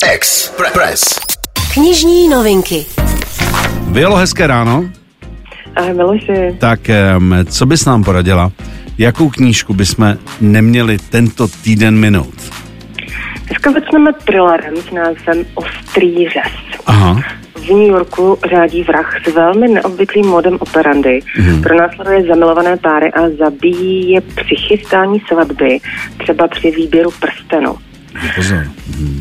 Express. Knižní novinky. Bylo hezké ráno, Ahoj Miloši. tak co bys nám poradila? Jakou knížku bychom neměli tento týden minout? Dneska začneme thrillerem s názvem Ostrý řez. Aha, V New Yorku řádí vrah s velmi neobvyklým modem operandy. Mm. Pronásleduje zamilované páry a zabíjí je při chystání svatby, třeba při výběru prstenu. Pozor.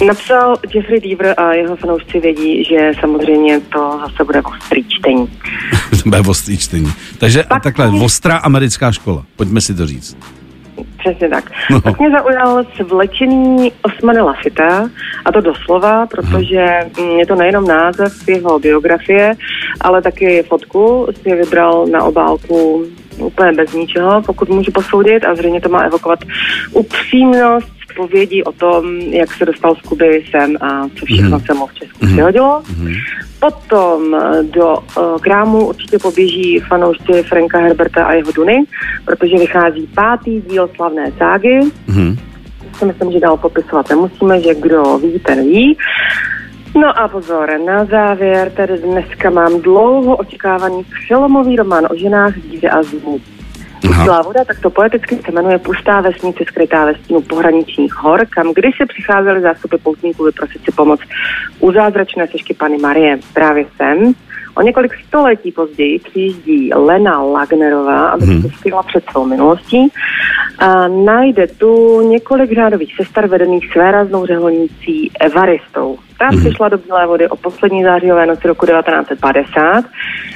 Napsal Jeffrey Deaver a jeho fanoušci vědí, že samozřejmě to zase bude ostrý čtení. Bude ostrý čtení. Takže Pak takhle, mě- ostrá americká škola. Pojďme si to říct. Přesně tak. No. Tak mě zaujal svlečený Osmane Lafita, a to doslova, protože mm, je to nejenom název jeho biografie, ale taky fotku si je vybral na obálku úplně bez ničeho, pokud můžu posoudit, a zřejmě to má evokovat upřímnost povědí o tom, jak se dostal z Kuby sem a co všechno se mu v Česku přihodilo. Potom eh, do uh, krámu určitě poběží fanoušci Franka Herberta a jeho Duny, protože vychází pátý díl slavné ságy. Mhm. Si myslím, že dál popisovat nemusíme, že kdo ví, ten ví. No a pozor, na závěr tady dneska mám dlouho očekávaný přelomový román o ženách, zvíře a zlů. Aha. Voda, tak to poeticky se jmenuje Pustá vesnice skrytá ve stínu pohraničních hor, kam kdysi přicházely zástupy poutníků vyprosit si pomoc u zázračné sešky Pany Marie. Právě sem. O několik století později přijíždí Lena Lagnerová, aby Mhm. se stihla před svou minulostí. A najde tu několik řádových sester vedených svéraznou řeholnicí Evaristou. Ta Mhm. přišla do Bílé vody o poslední zářijové noci roku 1950,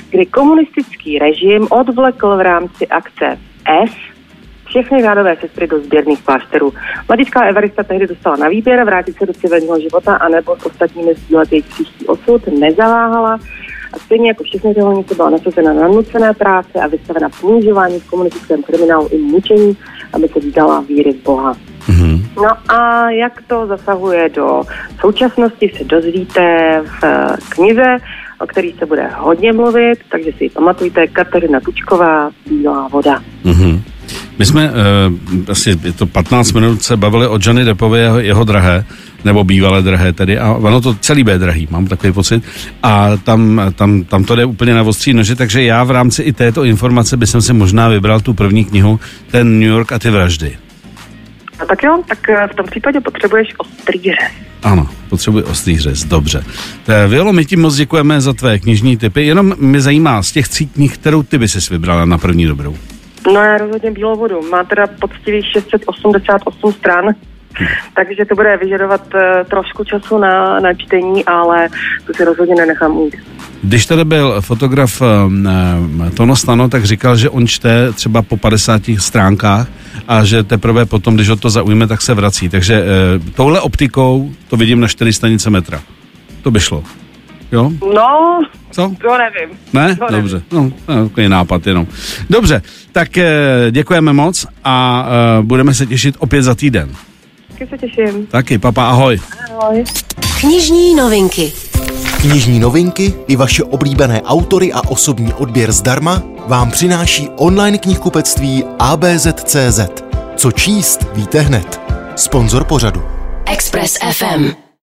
kdy komunistický režim odvlekl v rámci akce S všechny řádové sestry do sběrných klášterů. Mladická Evarista tehdy dostala na výběr vrátit se do civilního života anebo s ostatními sdílet jejich příští osud, nezaváhala a stejně jako všechny řeholnice byla nasazena na nucené práce a vystavena ponižování v komunistickém kriminálu i mučení, aby se vzdala víry v Boha. No a jak to zasahuje do současnosti, se dozvíte v eh, knize, o který se bude hodně mluvit, takže si ji pamatujte, Kateřina Tučková, Bílá voda. Mhm. My jsme uh, asi je to 15 minut se bavili o Johnny Deppovi, jeho, jeho drahé, nebo bývalé drahé tedy, a ono to celý bude drahý, mám takový pocit. A tam, tam, tam to jde úplně na ostří nože, takže já v rámci i této informace bych si možná vybral tu první knihu, ten New York a ty vraždy. A tak jo, tak eh, v tom případě potřebuješ ostrý řez. Ano, potřebuji ostrý řez, dobře. Eh, Violo, my ti moc děkujeme za tvé knižní typy, jenom mě zajímá z těch tří knih, kterou ty by si vybrala na první dobrou. No já rozhodně Bílou vodu. Má teda poctivých 688 stran, takže to bude vyžadovat eh, trošku času na, na čtení, ale to si rozhodně nenechám ujít. Když tady byl fotograf um, Tono Stano, tak říkal, že on čte třeba po 50 stránkách a že teprve potom, když ho to zaujme, tak se vrací. Takže uh, touhle optikou to vidím na 4 stanice metra. To by šlo. Jo? No, Co? to nevím. Ne? To nevím. Dobře. No, to je takový nápad jenom. Dobře, tak eh, děkujeme moc a eh, budeme se těšit opět za týden. Taky se těším. Taky, papa, ahoj. Ahoj. Knižní novinky. Knižní novinky i vaše oblíbené autory a osobní odběr zdarma vám přináší online knihkupectví ABZ.cz. Co číst, víte hned. Sponzor pořadu. Express FM.